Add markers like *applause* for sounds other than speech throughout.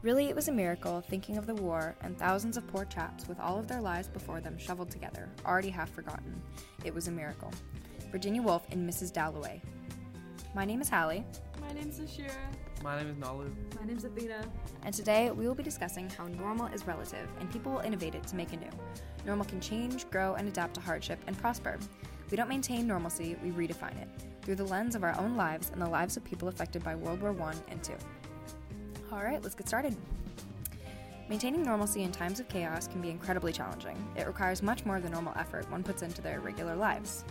Really, it was a miracle thinking of the war and thousands of poor chaps with all of their lives before them shoveled together, already half forgotten. It was a miracle. Virginia Woolf and Mrs. Dalloway. My name is Hallie. My name's Ashira. My name is Nalu. My name's Athena. And today we will be discussing how normal is relative and people will innovate it to make it new. Normal can change, grow, and adapt to hardship and prosper. We don't maintain normalcy, we redefine it through the lens of our own lives and the lives of people affected by World War I and II. All right, let's get started. Maintaining normalcy in times of chaos can be incredibly challenging. It requires much more than normal effort one puts into their regular lives.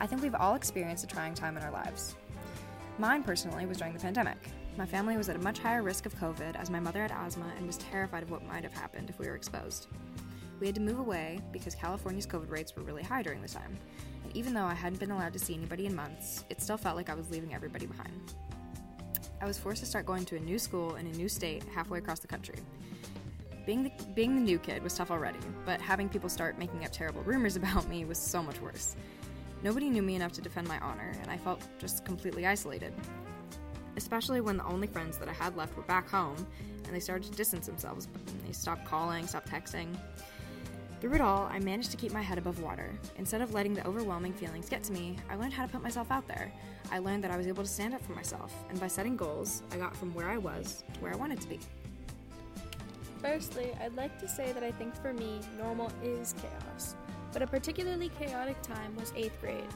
I think we've all experienced a trying time in our lives. Mine personally was during the pandemic. My family was at a much higher risk of COVID as my mother had asthma and was terrified of what might have happened if we were exposed. We had to move away because California's COVID rates were really high during this time, and even though I hadn't been allowed to see anybody in months, it still felt like I was leaving everybody behind. I was forced to start going to a new school in a new state halfway across the country. Being the, being the new kid was tough already, but having people start making up terrible rumors *laughs* about me was so much worse. Nobody knew me enough to defend my honor, and I felt just completely isolated. Especially when the only friends that I had left were back home, and they started to distance themselves. They stopped calling, stopped texting. Through it all, I managed to keep my head above water. Instead of letting the overwhelming feelings get to me, I learned how to put myself out there. I learned that I was able to stand up for myself, and by setting goals, I got from where I was to where I wanted to be. Firstly, I'd like to say that I think for me, normal is chaos. But a particularly chaotic time was 8th grade.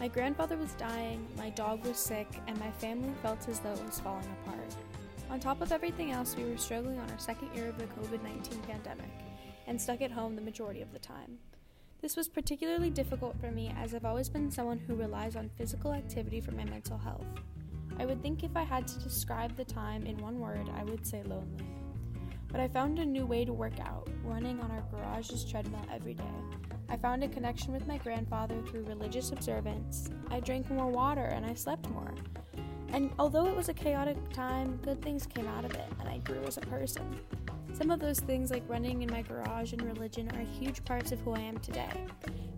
My grandfather was dying, my dog was sick, and my family felt as though it was falling apart. On top of everything else, we were struggling on our second year of the COVID 19 pandemic and stuck at home the majority of the time. This was particularly difficult for me as I've always been someone who relies on physical activity for my mental health. I would think if I had to describe the time in one word, I would say lonely. But I found a new way to work out, running on our garage's treadmill every day. I found a connection with my grandfather through religious observance. I drank more water and I slept more. And although it was a chaotic time, good things came out of it, and I grew as a person. Some of those things, like running in my garage and religion, are huge parts of who I am today.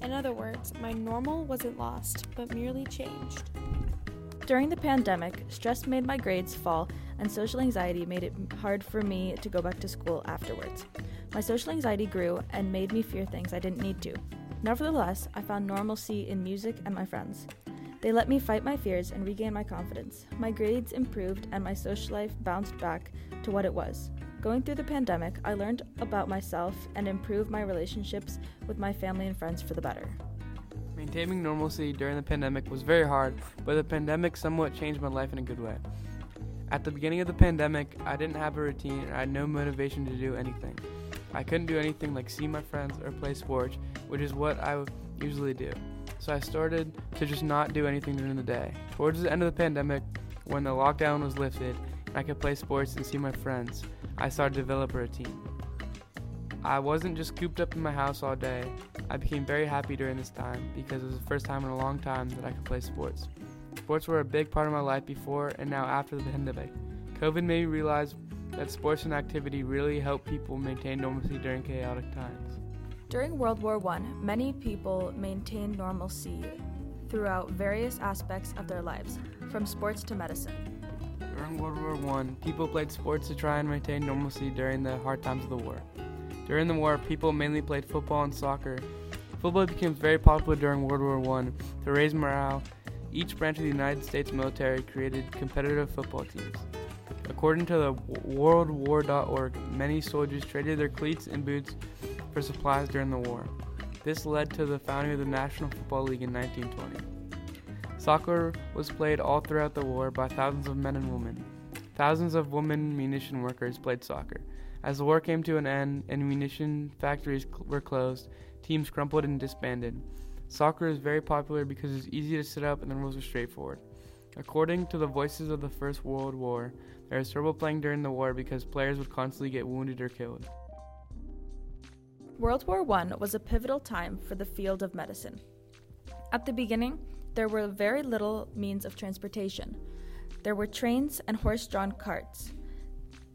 In other words, my normal wasn't lost, but merely changed. During the pandemic, stress made my grades fall, and social anxiety made it hard for me to go back to school afterwards. My social anxiety grew and made me fear things I didn't need to. Nevertheless, I found normalcy in music and my friends. They let me fight my fears and regain my confidence. My grades improved and my social life bounced back to what it was. Going through the pandemic, I learned about myself and improved my relationships with my family and friends for the better. Maintaining normalcy during the pandemic was very hard, but the pandemic somewhat changed my life in a good way. At the beginning of the pandemic, I didn't have a routine and I had no motivation to do anything. I couldn't do anything like see my friends or play sports, which is what I usually do. So I started to just not do anything during the day. Towards the end of the pandemic, when the lockdown was lifted I could play sports and see my friends, I started to develop a routine. I wasn't just cooped up in my house all day. I became very happy during this time because it was the first time in a long time that I could play sports. Sports were a big part of my life before and now after the pandemic. COVID made me realize that sports and activity really help people maintain normalcy during chaotic times. During World War I, many people maintained normalcy throughout various aspects of their lives, from sports to medicine. During World War I, people played sports to try and maintain normalcy during the hard times of the war. During the war, people mainly played football and soccer. Football became very popular during World War I to raise morale. Each branch of the United States military created competitive football teams. According to the worldwar.org, many soldiers traded their cleats and boots for supplies during the war. This led to the founding of the National Football League in 1920. Soccer was played all throughout the war by thousands of men and women. Thousands of women munition workers played soccer. As the war came to an end and munition factories cl- were closed, teams crumpled and disbanded. Soccer is very popular because it's easy to set up and the rules are straightforward. According to the voices of the First World War, there was trouble playing during the war because players would constantly get wounded or killed. World War I was a pivotal time for the field of medicine. At the beginning, there were very little means of transportation. There were trains and horse drawn carts.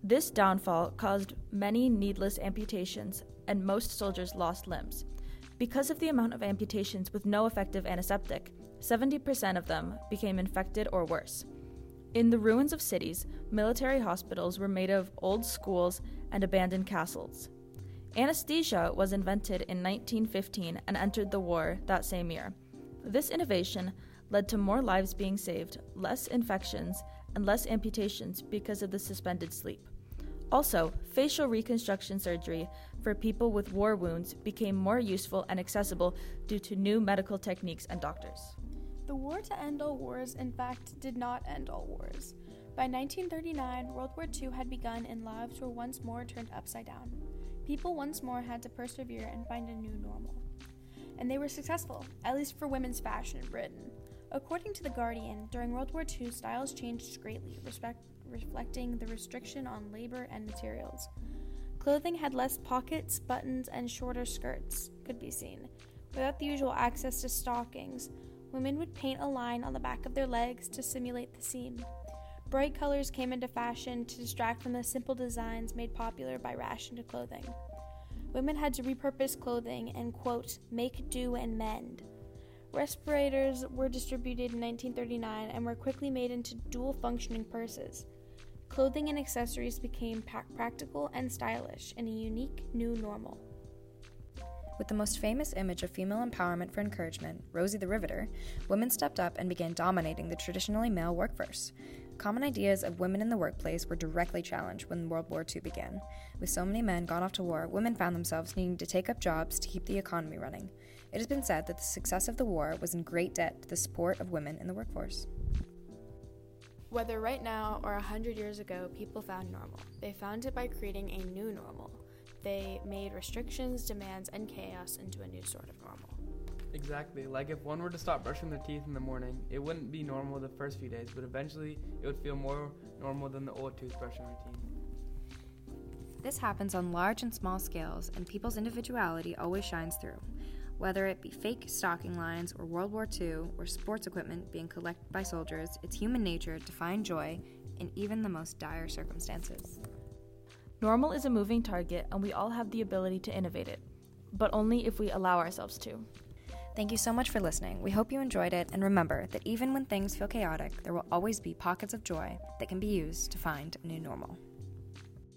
This downfall caused many needless amputations, and most soldiers lost limbs. Because of the amount of amputations with no effective antiseptic, 70% of them became infected or worse. In the ruins of cities, military hospitals were made of old schools and abandoned castles. Anesthesia was invented in 1915 and entered the war that same year. This innovation led to more lives being saved, less infections, and less amputations because of the suspended sleep. Also, facial reconstruction surgery for people with war wounds became more useful and accessible due to new medical techniques and doctors. The war to end all wars, in fact, did not end all wars. By 1939, World War II had begun and lives were once more turned upside down. People once more had to persevere and find a new normal. And they were successful, at least for women's fashion in Britain. According to The Guardian, during World War II, styles changed greatly, respect- reflecting the restriction on labor and materials. Clothing had less pockets, buttons, and shorter skirts, could be seen. Without the usual access to stockings, women would paint a line on the back of their legs to simulate the seam. Bright colors came into fashion to distract from the simple designs made popular by rationed clothing. Women had to repurpose clothing and, quote, make do and mend. Respirators were distributed in 1939 and were quickly made into dual functioning purses. Clothing and accessories became practical and stylish in a unique new normal. With the most famous image of female empowerment for encouragement, Rosie the Riveter, women stepped up and began dominating the traditionally male workforce. Common ideas of women in the workplace were directly challenged when World War II began. With so many men gone off to war, women found themselves needing to take up jobs to keep the economy running. It has been said that the success of the war was in great debt to the support of women in the workforce. Whether right now or a hundred years ago, people found normal. They found it by creating a new normal. They made restrictions, demands, and chaos into a new sort of normal. Exactly. Like if one were to stop brushing their teeth in the morning, it wouldn't be normal the first few days, but eventually it would feel more normal than the old toothbrushing routine. This happens on large and small scales, and people's individuality always shines through. Whether it be fake stocking lines or World War II or sports equipment being collected by soldiers, it's human nature to find joy in even the most dire circumstances. Normal is a moving target, and we all have the ability to innovate it, but only if we allow ourselves to. Thank you so much for listening. We hope you enjoyed it, and remember that even when things feel chaotic, there will always be pockets of joy that can be used to find a new normal.